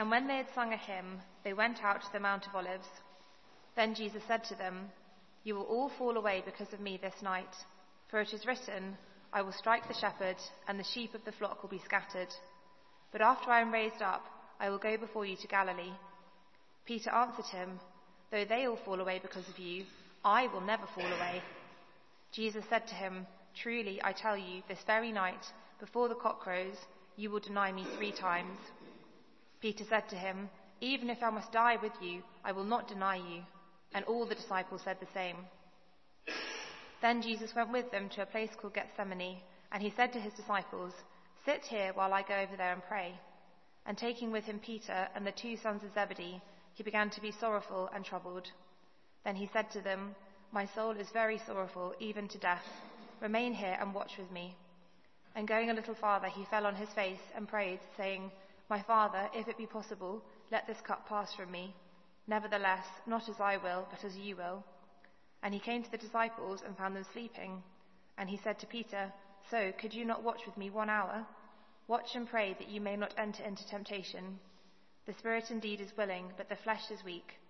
And when they had sung a hymn, they went out to the Mount of Olives. Then Jesus said to them, You will all fall away because of me this night, for it is written, I will strike the shepherd, and the sheep of the flock will be scattered. But after I am raised up, I will go before you to Galilee. Peter answered him, Though they all fall away because of you, I will never fall away. Jesus said to him, Truly, I tell you, this very night, before the cock crows, you will deny me three times. Peter said to him, Even if I must die with you, I will not deny you. And all the disciples said the same. Then Jesus went with them to a place called Gethsemane, and he said to his disciples, Sit here while I go over there and pray. And taking with him Peter and the two sons of Zebedee, he began to be sorrowful and troubled. Then he said to them, My soul is very sorrowful, even to death. Remain here and watch with me. And going a little farther, he fell on his face and prayed, saying, My Father, if it be possible, let this cup pass from me. Nevertheless, not as I will, but as you will. And he came to the disciples and found them sleeping. And he said to Peter, So, could you not watch with me one hour? Watch and pray that you may not enter into temptation. The spirit indeed is willing, but the flesh is weak.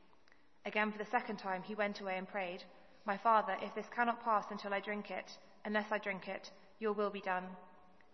Again, for the second time, he went away and prayed, My Father, if this cannot pass until I drink it, unless I drink it, your will be done.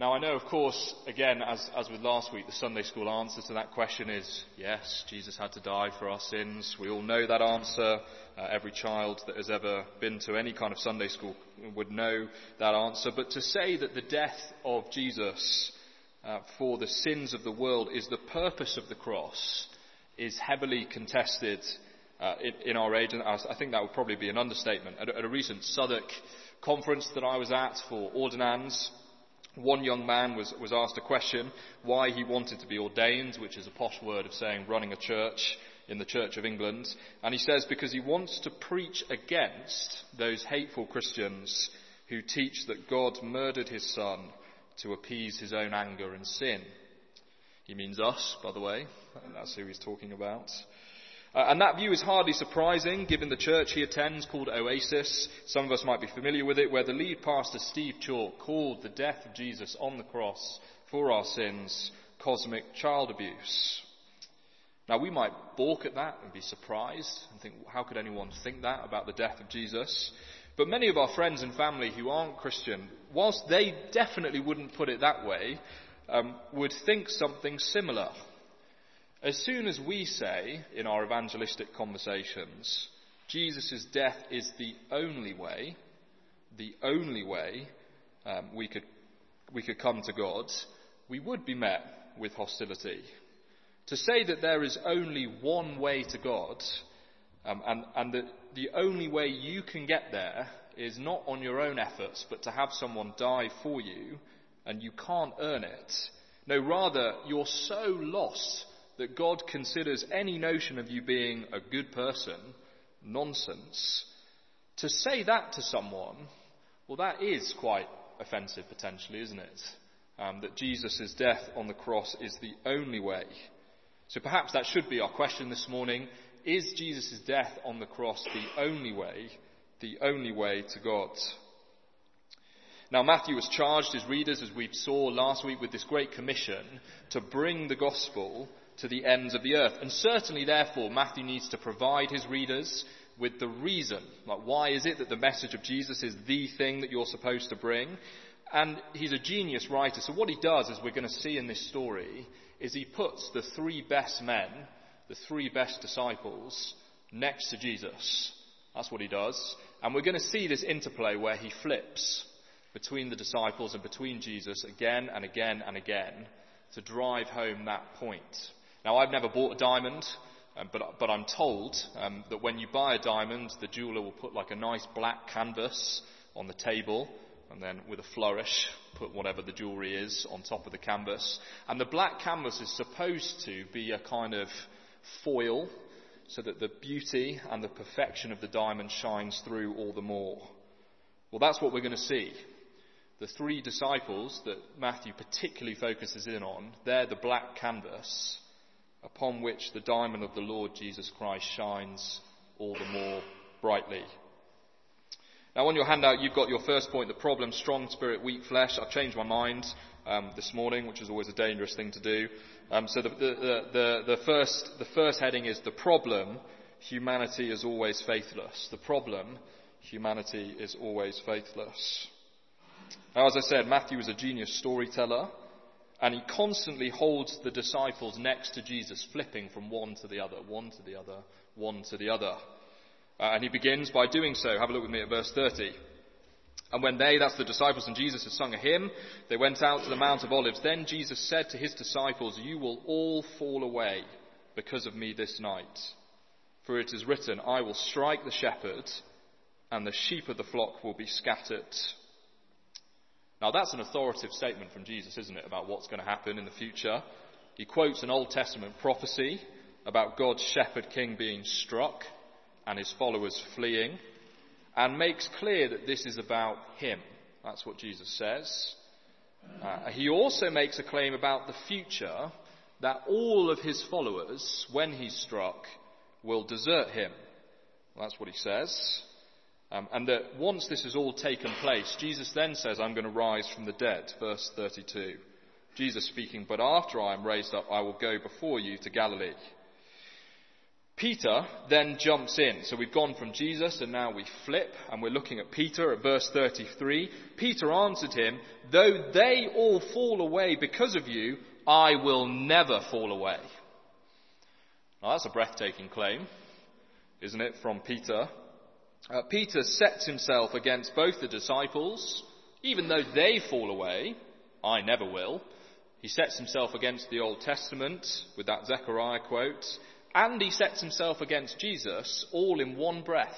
Now, I know, of course, again, as, as with last week, the Sunday school answer to that question is yes, Jesus had to die for our sins. We all know that answer. Uh, every child that has ever been to any kind of Sunday school would know that answer. But to say that the death of Jesus uh, for the sins of the world is the purpose of the cross is heavily contested uh, in, in, our age, and I think that would probably be an understatement. At, at a recent Southwark conference that I was at for ordinands, one young man was, was asked a question why he wanted to be ordained, which is a posh word of saying running a church in the Church of England. And he says because he wants to preach against those hateful Christians who teach that God murdered his son to appease his own anger and sin. He means us, by the way. That's who he's talking about. Uh, and that view is hardly surprising given the church he attends called Oasis. Some of us might be familiar with it, where the lead pastor Steve Chalke called the death of Jesus on the cross for our sins cosmic child abuse. Now we might balk at that and be surprised and think, how could anyone think that about the death of Jesus? But many of our friends and family who aren't Christian, whilst they definitely wouldn't put it that way, um, would think something similar. As soon as we say in our evangelistic conversations, Jesus' death is the only way, the only way um, we, could, we could come to God, we would be met with hostility. To say that there is only one way to God, um, and, and that the only way you can get there is not on your own efforts, but to have someone die for you, and you can't earn it. No, rather, you're so lost that God considers any notion of you being a good person nonsense, to say that to someone, well, that is quite offensive potentially, isn't it? Um, that Jesus' death on the cross is the only way. So perhaps that should be our question this morning. Is Jesus' death on the cross the only way, the only way to God? Now, Matthew was charged his readers, as we saw last week, with this great commission to bring the gospel to the ends of the earth. And certainly, therefore, Matthew needs to provide his readers with the reason. Like, why is it that the message of Jesus is the thing that you're supposed to bring? And he's a genius writer. So, what he does, as we're going to see in this story, is he puts the three best men, the three best disciples, next to Jesus. That's what he does. And we're going to see this interplay where he flips between the disciples and between Jesus again and again and again to drive home that point. Now, I've never bought a diamond, um, but, but I'm told um, that when you buy a diamond, the jeweler will put like a nice black canvas on the table, and then with a flourish, put whatever the jewellery is on top of the canvas. And the black canvas is supposed to be a kind of foil so that the beauty and the perfection of the diamond shines through all the more. Well, that's what we're going to see. The three disciples that Matthew particularly focuses in on, they're the black canvas upon which the diamond of the Lord Jesus Christ shines all the more brightly. Now, on your handout, you've got your first point the problem strong spirit, weak flesh. I've changed my mind um, this morning, which is always a dangerous thing to do. Um, so, the, the, the, the, first, the first heading is the problem humanity is always faithless. The problem humanity is always faithless. Now, as I said, Matthew is a genius storyteller, and he constantly holds the disciples next to Jesus, flipping from one to the other, one to the other, one to the other. Uh, and he begins by doing so. Have a look with me at verse 30. And when they, that's the disciples and Jesus, had sung a hymn, they went out to the Mount of Olives. Then Jesus said to his disciples, You will all fall away because of me this night. For it is written, I will strike the shepherd, and the sheep of the flock will be scattered. Now that's an authoritative statement from Jesus, isn't it, about what's going to happen in the future. He quotes an Old Testament prophecy about God's shepherd king being struck and his followers fleeing, and makes clear that this is about him. That's what Jesus says. Uh, he also makes a claim about the future that all of his followers, when he's struck, will desert him. Well, that's what he says. Um, and that once this has all taken place, Jesus then says, I'm going to rise from the dead. Verse 32. Jesus speaking, but after I am raised up, I will go before you to Galilee. Peter then jumps in. So we've gone from Jesus and now we flip and we're looking at Peter at verse 33. Peter answered him, though they all fall away because of you, I will never fall away. Now that's a breathtaking claim, isn't it, from Peter? Uh, Peter sets himself against both the disciples, even though they fall away, I never will. He sets himself against the Old Testament with that Zechariah quote and he sets himself against Jesus all in one breath.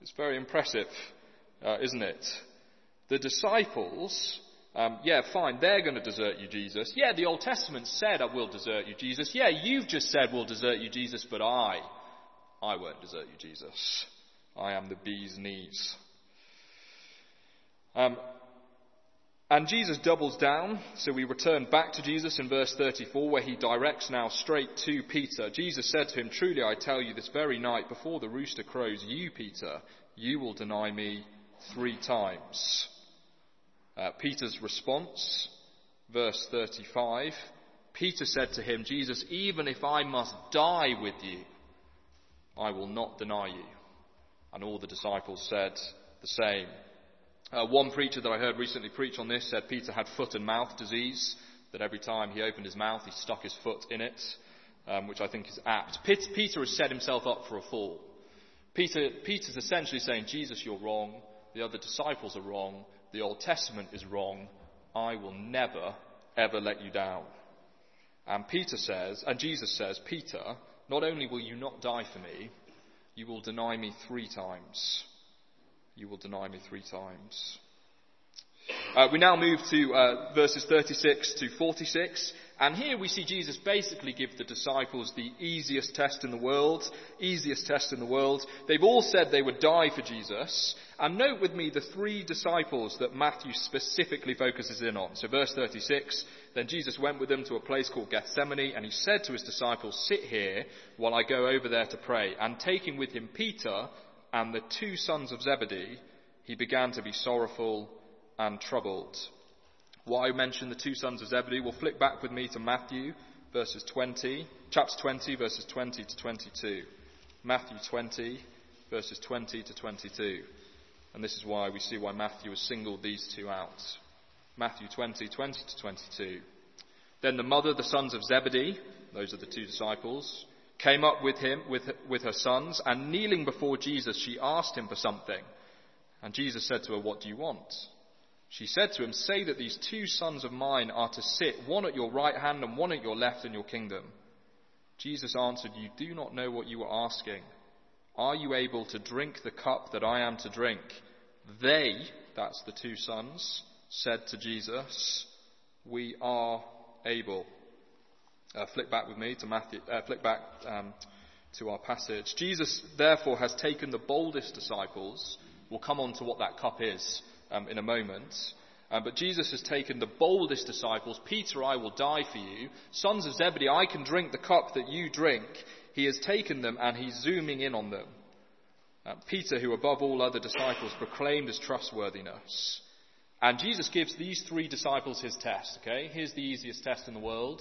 It's very impressive, uh, isn't it? The disciples, um, yeah, fine, they're going to desert you, Jesus. Yeah, the Old Testament said, I will desert you, Jesus. Yeah, you've just said, we'll desert you, Jesus, but I, I won't desert you, Jesus. I am the bee's knees. Um, and Jesus doubles down, so we return back to Jesus in verse 34, where he directs now straight to Peter. Jesus said to him, Truly I tell you, this very night before the rooster crows, you, Peter, you will deny me three times. Uh, Peter's response, verse 35, Peter said to him, Jesus, even if I must die with you, I will not deny you. And all the disciples said the same. Uh, one preacher that I heard recently preach on this said Peter had foot and mouth disease, that every time he opened his mouth, he stuck his foot in it, um, which I think is apt. Peter has set himself up for a fall. Peter, Peter's essentially saying, Jesus, you're wrong. The other disciples are wrong. The Old Testament is wrong. I will never, ever let you down. And Peter says, and Jesus says, Peter, not only will you not die for me, you will deny me three times you will deny me three times. Uh, we now move to uh, verses 36 to 46, and here we see Jesus basically give the disciples the easiest test in the world, easiest test in the world. They've all said they would die for Jesus, and note with me the three disciples that Matthew specifically focuses in on. So verse 36, then Jesus went with them to a place called Gethsemane, and he said to his disciples, sit here while I go over there to pray. And taking with him Peter, and the two sons of Zebedee, he began to be sorrowful and troubled. Why mention the two sons of Zebedee? Well, flick back with me to Matthew, verses 20, chapter 20, verses 20 to 22. Matthew 20, verses 20 to 22. And this is why we see why Matthew has singled these two out. Matthew 20, 20 to 22. Then the mother, the sons of Zebedee, those are the two disciples, came up with him, with, with her sons, and kneeling before Jesus, she asked him for something. And Jesus said to her, What do you want? She said to him, Say that these two sons of mine are to sit, one at your right hand and one at your left in your kingdom. Jesus answered, You do not know what you are asking. Are you able to drink the cup that I am to drink? They, that's the two sons, said to Jesus, We are able. Uh, flick back with me to Matthew, uh, flick back um, to our passage. Jesus, therefore, has taken the boldest disciples. We'll come on to what that cup is um, in a moment. Um, but Jesus has taken the boldest disciples. Peter, I will die for you. Sons of Zebedee, I can drink the cup that you drink. He has taken them and he's zooming in on them. Uh, Peter, who above all other disciples proclaimed his trustworthiness. And Jesus gives these three disciples his test, okay? Here's the easiest test in the world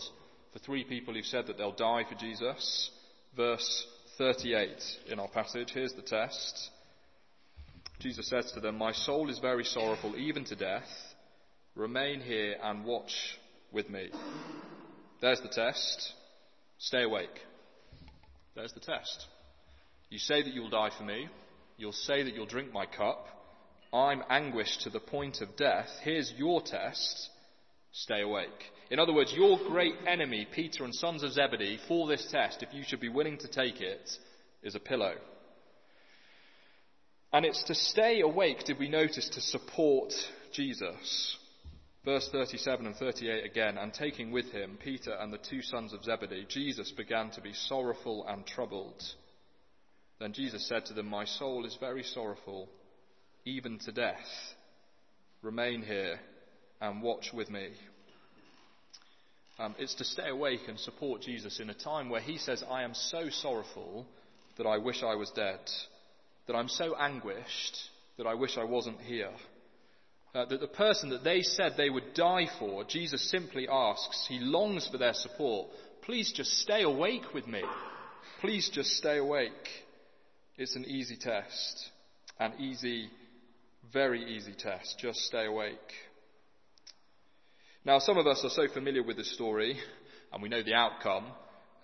for three people who've said that they'll die for Jesus. Verse 38 in our passage. Here's the test. Jesus says to them, My soul is very sorrowful, even to death. Remain here and watch with me. There's the test. Stay awake. There's the test. You say that you'll die for me. You'll say that you'll drink my cup. I'm anguished to the point of death. Here's your test. Stay awake. In other words, your great enemy, Peter and sons of Zebedee, for this test, if you should be willing to take it, is a pillow. And it's to stay awake, did we notice, to support Jesus. Verse 37 and 38 again, and taking with him Peter and the two sons of Zebedee, Jesus began to be sorrowful and troubled. Then Jesus said to them, My soul is very sorrowful, even to death. Remain here and watch with me. Um, it's to stay awake and support Jesus in a time where he says, I am so sorrowful that I wish I was dead, that I'm so anguished that I wish I wasn't here. Uh, that the person that they said they would die for, Jesus simply asks, he longs for their support. Please just stay awake with me. Please just stay awake. It's an easy test. An easy, very easy test. Just stay awake. Now, some of us are so familiar with this story, and we know the outcome,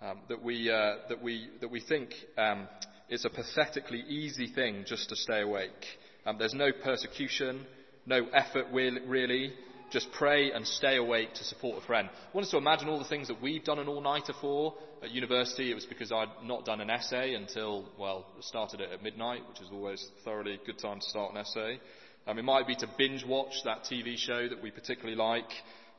um, that, we, uh, that, we, that we think um, it's a pathetically easy thing just to stay awake. Um, there's no persecution, no effort really. Just pray and stay awake to support a friend. I want us to imagine all the things that we've done an all-nighter for. At university, it was because I'd not done an essay until, well, started it at midnight, which is always thoroughly a good time to start an essay. Um, it might be to binge watch that TV show that we particularly like.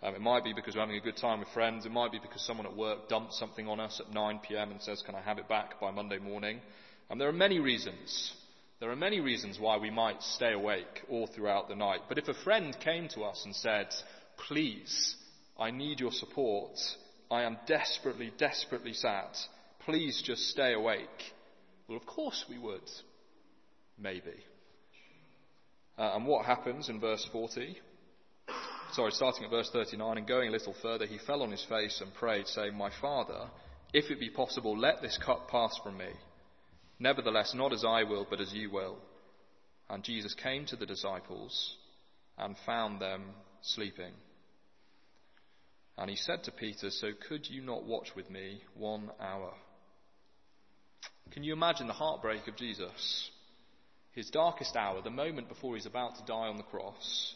Um, it might be because we're having a good time with friends. It might be because someone at work dumped something on us at 9 p.m. and says, can I have it back by Monday morning? And there are many reasons there are many reasons why we might stay awake all throughout the night. But if a friend came to us and said, Please, I need your support. I am desperately, desperately sad. Please just stay awake. Well, of course we would. Maybe. Uh, and what happens in verse 40? Sorry, starting at verse 39 and going a little further, he fell on his face and prayed, saying, My father, if it be possible, let this cup pass from me. Nevertheless, not as I will, but as you will. And Jesus came to the disciples and found them sleeping. And he said to Peter, So could you not watch with me one hour? Can you imagine the heartbreak of Jesus? His darkest hour, the moment before he's about to die on the cross,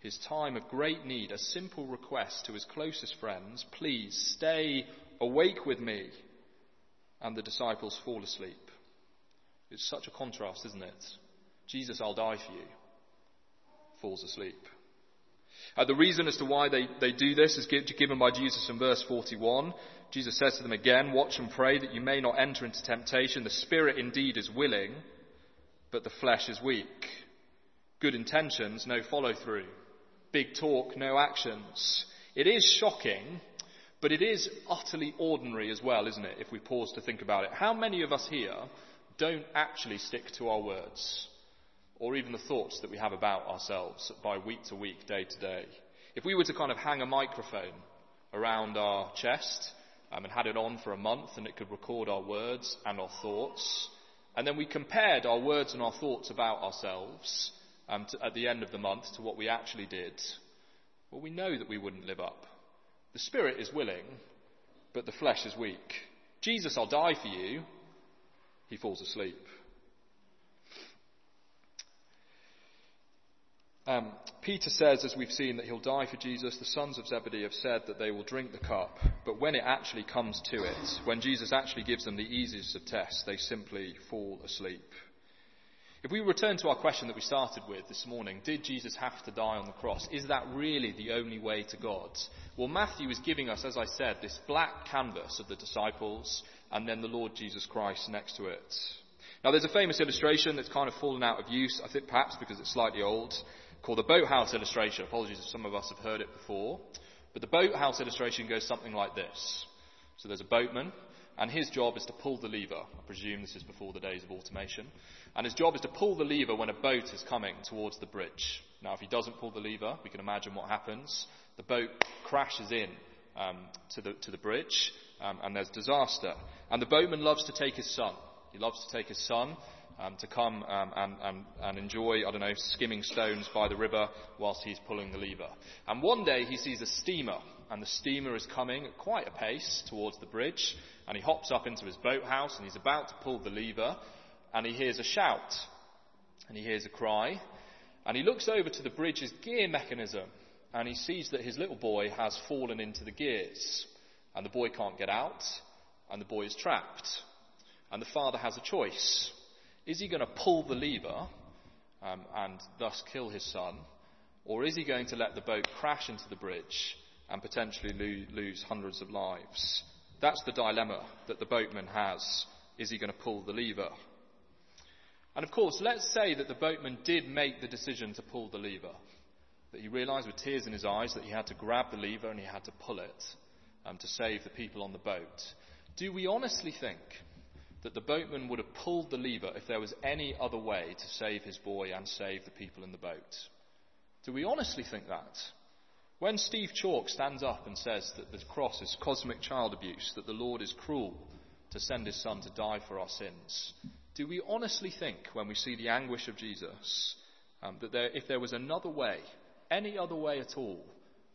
his time of great need, a simple request to his closest friends, please stay awake with me. And the disciples fall asleep. It's such a contrast, isn't it? Jesus, I'll die for you, falls asleep. Uh, the reason as to why they, they do this is given by Jesus in verse 41. Jesus says to them again, Watch and pray that you may not enter into temptation. The spirit indeed is willing, but the flesh is weak. Good intentions, no follow through. Big talk, no actions. It is shocking, but it is utterly ordinary as well, isn't it, if we pause to think about it? How many of us here don't actually stick to our words or even the thoughts that we have about ourselves by week to week, day to day. If we were to kind of hang a microphone around our chest um, and had it on for a month and it could record our words and our thoughts, and then we compared our words and our thoughts about ourselves um, to, at the end of the month to what we actually did, well, we know that we wouldn't live up. The spirit is willing, but the flesh is weak. Jesus, I'll die for you, he falls asleep. Um, Peter says, as we've seen, that he'll die for Jesus. The sons of Zebedee have said that they will drink the cup. But when it actually comes to it, when Jesus actually gives them the easiest of tests, they simply fall asleep. If we return to our question that we started with this morning, did Jesus have to die on the cross? Is that really the only way to God? Well, Matthew is giving us, as I said, this black canvas of the disciples and then the Lord Jesus Christ next to it. Now, there's a famous illustration that's kind of fallen out of use, I think perhaps because it's slightly old, called the boathouse illustration. Apologies if some of us have heard it before. But the boathouse illustration goes something like this. So there's a boatman, and his job is to pull the lever. I presume this is before the days of automation. And his job is to pull the lever when a boat is coming towards the bridge. Now, if he doesn't pull the lever, we can imagine what happens. The boat crashes in um, to, the, to the bridge, um, and there's disaster. And the boatman loves to take his son. He loves to take his son um, to come um, and, and, and, enjoy, I don't know, skimming stones by the river whilst he's pulling the lever. And one day he sees a steamer, and the steamer is coming at quite a pace towards the bridge, and he hops up into his boathouse and he's about to pull the lever, and he hears a shout, and he hears a cry, and he looks over to the bridge's gear mechanism, and he sees that his little boy has fallen into the gears, and the boy can't get out, and the boy is trapped. And the father has a choice. Is he going to pull the lever um, and thus kill his son? Or is he going to let the boat crash into the bridge and potentially lo- lose hundreds of lives? That's the dilemma that the boatman has. Is he going to pull the lever? And of course, let's say that the boatman did make the decision to pull the lever. That he realized with tears in his eyes that he had to grab the lever and he had to pull it um, to save the people on the boat. Do we honestly think that the boatman would have pulled the lever if there was any other way to save his boy and save the people in the boat. Do we honestly think that? When Steve Chalke stands up and says that the cross is cosmic child abuse, that the Lord is cruel to send his son to die for our sins, do we honestly think, when we see the anguish of Jesus, um, that there, if there was another way, any other way at all,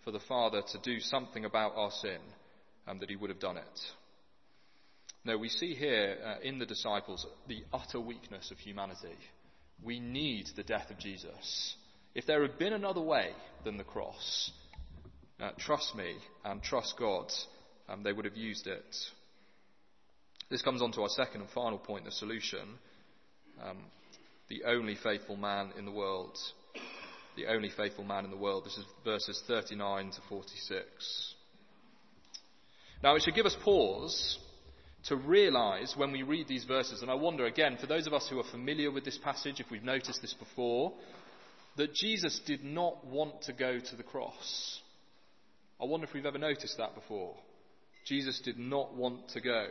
for the Father to do something about our sin, um, that he would have done it? No, we see here uh, in the disciples the utter weakness of humanity. We need the death of Jesus. If there had been another way than the cross, uh, trust me and trust God, um, they would have used it. This comes on to our second and final point the solution. Um, the only faithful man in the world. The only faithful man in the world. This is verses 39 to 46. Now, it should give us pause to realize when we read these verses, and I wonder again, for those of us who are familiar with this passage, if we've noticed this before, that Jesus did not want to go to the cross. I wonder if we've ever noticed that before. Jesus did not want to go.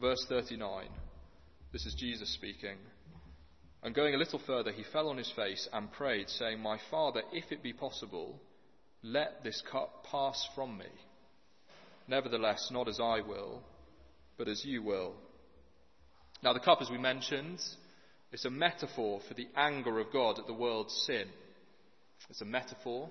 Verse 39. This is Jesus speaking. And going a little further, he fell on his face and prayed, saying, My Father, if it be possible, let this cup pass from me. Nevertheless, not as I will, but as you will. Now, the cup, as we mentioned, is a metaphor for the anger of God at the world's sin. It's a metaphor.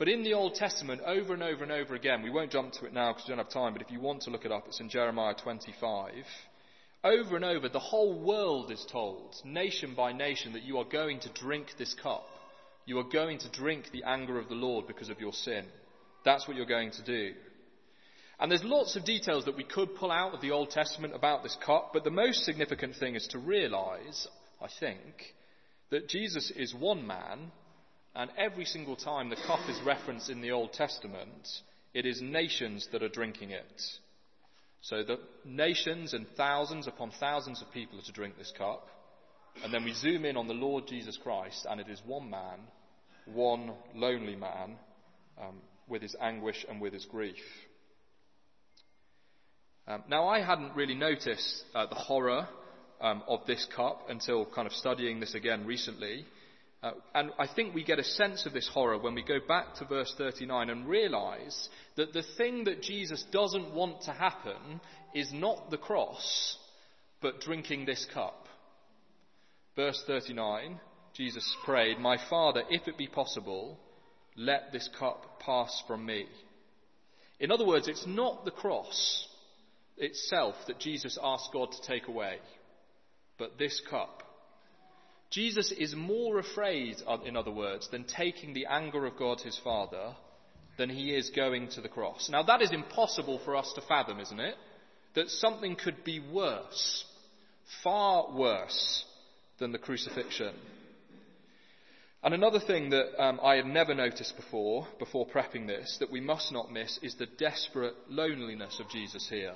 But in the Old Testament, over and over and over again, we won't jump to it now because we don't have time, but if you want to look it up, it's in Jeremiah 25. Over and over, the whole world is told, nation by nation, that you are going to drink this cup. You are going to drink the anger of the Lord because of your sin. That's what you're going to do. And there's lots of details that we could pull out of the Old Testament about this cup, but the most significant thing is to realize, I think, that Jesus is one man, and every single time the cup is referenced in the Old Testament, it is nations that are drinking it. So the nations and thousands upon thousands of people are to drink this cup, and then we zoom in on the Lord Jesus Christ, and it is one man, one lonely man, um, with his anguish and with his grief. Um, now, I hadn't really noticed uh, the horror um, of this cup until kind of studying this again recently. Uh, and I think we get a sense of this horror when we go back to verse 39 and realize that the thing that Jesus doesn't want to happen is not the cross, but drinking this cup. Verse 39, Jesus prayed, My Father, if it be possible, let this cup pass from me. In other words, it's not the cross itself that Jesus asked God to take away, but this cup. Jesus is more afraid, in other words, than taking the anger of God his Father than he is going to the cross. Now that is impossible for us to fathom, isn't it? That something could be worse, far worse, than the crucifixion. And another thing that um, I had never noticed before, before prepping this, that we must not miss is the desperate loneliness of Jesus here.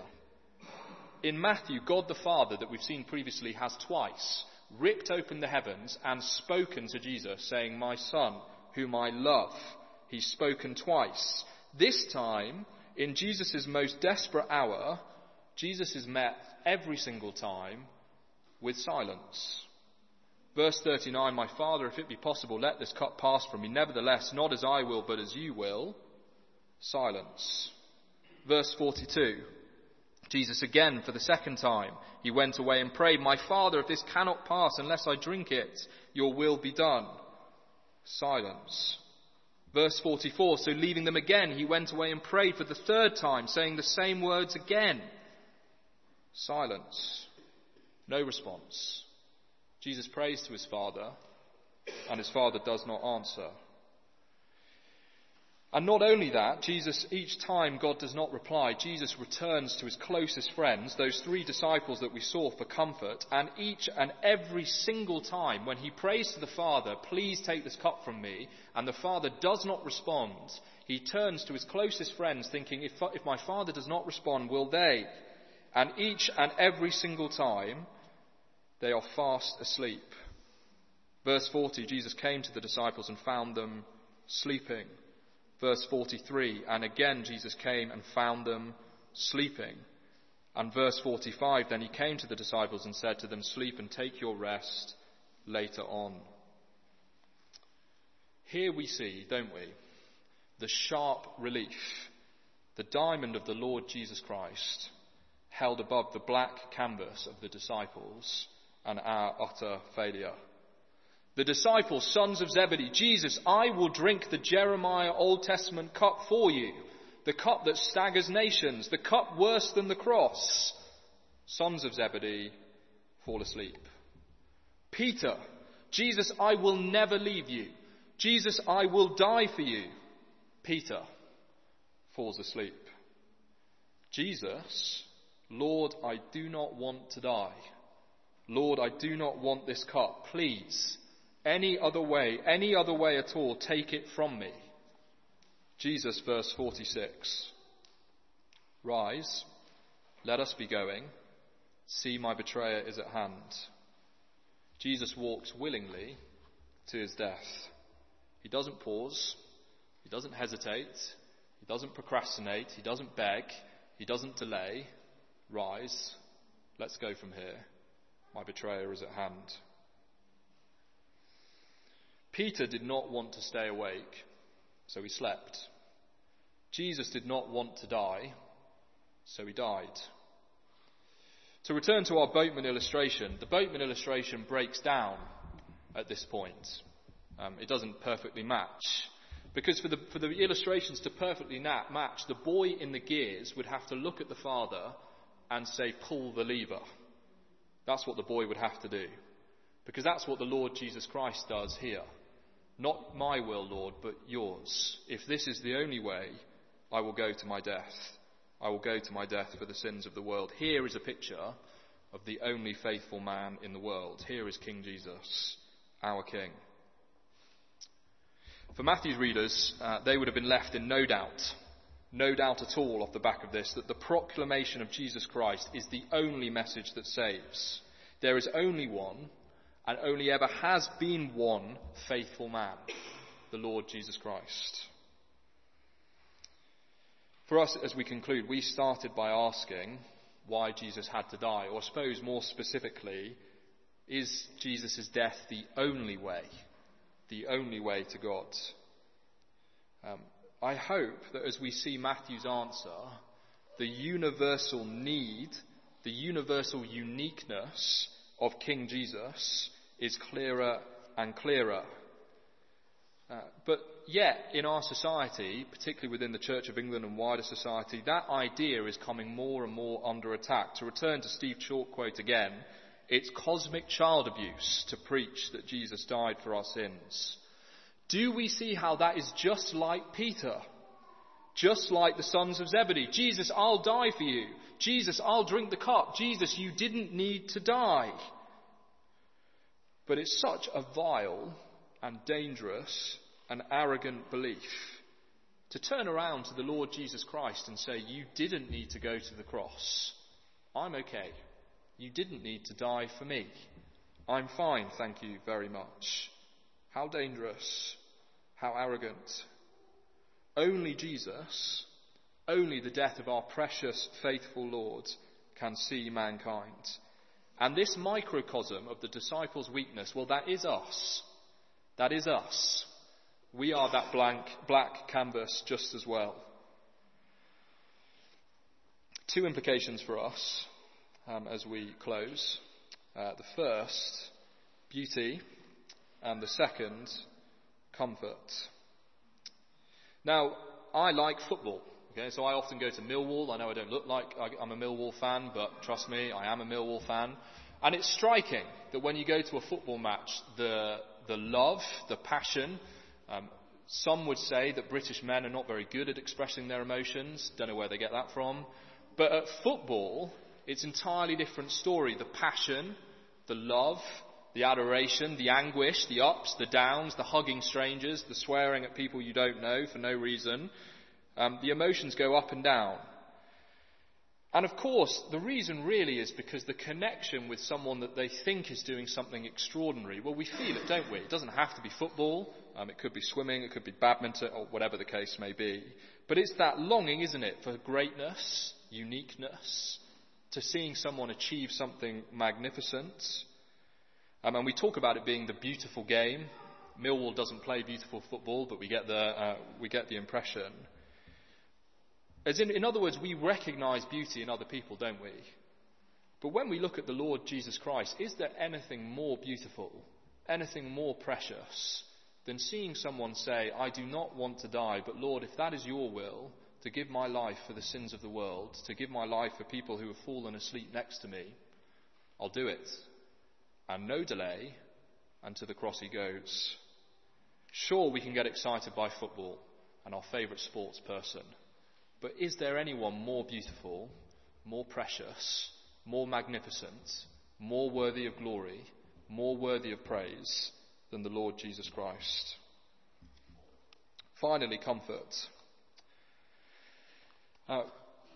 In Matthew, God the Father, that we've seen previously, has twice ripped open the heavens and spoken to Jesus, saying, My Son, whom I love. He's spoken twice. This time, in Jesus' most desperate hour, Jesus is met every single time with silence. Verse 39 My Father, if it be possible, let this cup pass from me. Nevertheless, not as I will, but as you will. Silence. Verse 42 Jesus again, for the second time, he went away and prayed, My Father, if this cannot pass unless I drink it, your will be done. Silence. Verse 44 So leaving them again, he went away and prayed for the third time, saying the same words again. Silence. No response. Jesus prays to his Father, and his Father does not answer. And not only that, Jesus, each time God does not reply, Jesus returns to his closest friends, those three disciples that we saw for comfort, and each and every single time when he prays to the Father, please take this cup from me, and the Father does not respond, he turns to his closest friends thinking, if, if my Father does not respond, will they? And each and every single time, they are fast asleep. Verse 40 Jesus came to the disciples and found them sleeping. Verse 43 And again Jesus came and found them sleeping. And verse 45 Then he came to the disciples and said to them, Sleep and take your rest later on. Here we see, don't we, the sharp relief, the diamond of the Lord Jesus Christ held above the black canvas of the disciples and our utter failure. The disciples, sons of Zebedee, Jesus, I will drink the Jeremiah Old Testament cup for you, the cup that staggers nations, the cup worse than the cross. Sons of Zebedee fall asleep. Peter, Jesus, I will never leave you. Jesus, I will die for you. Peter falls asleep. Jesus, Lord, I do not want to die. Lord, I do not want this cup. Please, any other way, any other way at all, take it from me. Jesus, verse 46. Rise, let us be going. See, my betrayer is at hand. Jesus walks willingly to his death. He doesn't pause. He doesn't hesitate. He doesn't procrastinate. He doesn't beg. He doesn't delay. Rise, let's go from here. My betrayer is at hand. Peter did not want to stay awake, so he slept. Jesus did not want to die, so he died. To return to our boatman illustration, the boatman illustration breaks down at this point. Um, it doesn't perfectly match. Because for the, for the illustrations to perfectly match, the boy in the gears would have to look at the father and say, pull the lever. That's what the boy would have to do. Because that's what the Lord Jesus Christ does here. Not my will, Lord, but yours. If this is the only way, I will go to my death. I will go to my death for the sins of the world. Here is a picture of the only faithful man in the world. Here is King Jesus, our King. For Matthew's readers, uh, they would have been left in no doubt no doubt at all off the back of this that the proclamation of Jesus Christ is the only message that saves. There is only one, and only ever has been one faithful man, the Lord Jesus Christ. For us, as we conclude, we started by asking why Jesus had to die, or I suppose more specifically, is Jesus' death the only way, the only way to God? Um, I hope that as we see Matthew's answer, the universal need, the universal uniqueness of King Jesus is clearer and clearer. Uh, but yet, in our society, particularly within the Church of England and wider society, that idea is coming more and more under attack. To return to Steve Chalke quote again, it's cosmic child abuse to preach that Jesus died for our sins. Do we see how that is just like Peter? Just like the sons of Zebedee. Jesus, I'll die for you. Jesus, I'll drink the cup. Jesus, you didn't need to die. But it's such a vile and dangerous and arrogant belief to turn around to the Lord Jesus Christ and say, You didn't need to go to the cross. I'm okay. You didn't need to die for me. I'm fine, thank you very much. How dangerous. How arrogant. Only Jesus, only the death of our precious, faithful Lord can see mankind. And this microcosm of the disciples' weakness, well, that is us. That is us. We are that blank, black canvas just as well. Two implications for us um, as we close. Uh, the first, beauty, and the second, comfort. Now, I like football. Okay, so I often go to Millwall. I know I don't look like I'm a Millwall fan, but trust me, I am a Millwall fan. And it's striking that when you go to a football match, the, the love, the passion, um, some would say that British men are not very good at expressing their emotions. Don't know where they get that from. But at football, it's entirely different story. The passion, the love, the adoration, the anguish, the ups, the downs, the hugging strangers, the swearing at people you don't know for no reason. Um, the emotions go up and down. And of course, the reason really is because the connection with someone that they think is doing something extraordinary, well, we feel it, don't we? It doesn't have to be football. Um, it could be swimming, it could be badminton, or whatever the case may be. But it's that longing, isn't it, for greatness, uniqueness, to seeing someone achieve something magnificent. Um, and we talk about it being the beautiful game. Millwall doesn't play beautiful football, but we get the, uh, we get the impression. As in, in other words, we recognize beauty in other people, don't we? But when we look at the Lord Jesus Christ, is there anything more beautiful, anything more precious than seeing someone say, I do not want to die, but Lord, if that is your will, to give my life for the sins of the world, to give my life for people who have fallen asleep next to me, I'll do it. And no delay, and to the cross he goes. Sure, we can get excited by football and our favourite sports person. But is there anyone more beautiful, more precious, more magnificent, more worthy of glory, more worthy of praise than the Lord Jesus Christ? Finally, comfort. Uh,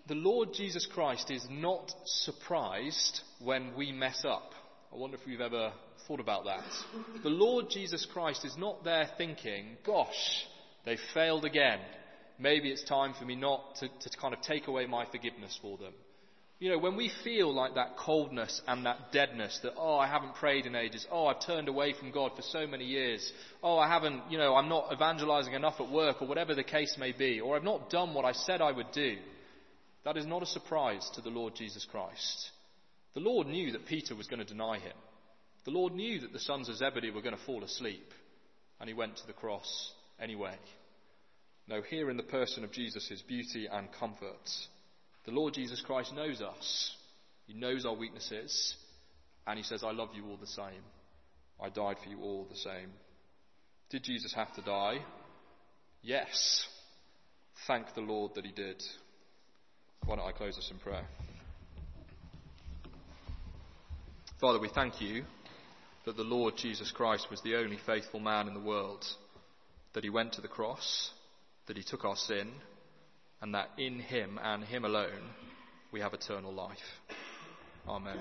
the Lord Jesus Christ is not surprised when we mess up. I wonder if we've ever thought about that. The Lord Jesus Christ is not there thinking, gosh, they failed again maybe it's time for me not to, to kind of take away my forgiveness for them. You know, when we feel like that coldness and that deadness, that, oh, I haven't prayed in ages, oh, I've turned away from God for so many years, oh, I haven't, you know, I'm not evangelizing enough at work, or whatever the case may be, or I've not done what I said I would do, that is not a surprise to the Lord Jesus Christ. The Lord knew that Peter was going to deny him. The Lord knew that the sons of Zebedee were going to fall asleep, and he went to the cross anyway. No, here in the person of Jesus is beauty and comfort. The Lord Jesus Christ knows us. He knows our weaknesses. And he says, I love you all the same. I died for you all the same. Did Jesus have to die? Yes. Thank the Lord that he did. Why don't I close us in prayer? Father, we thank you that the Lord Jesus Christ was the only faithful man in the world, that he went to the cross, that he took our sin, and that in him and him alone we have eternal life. Amen.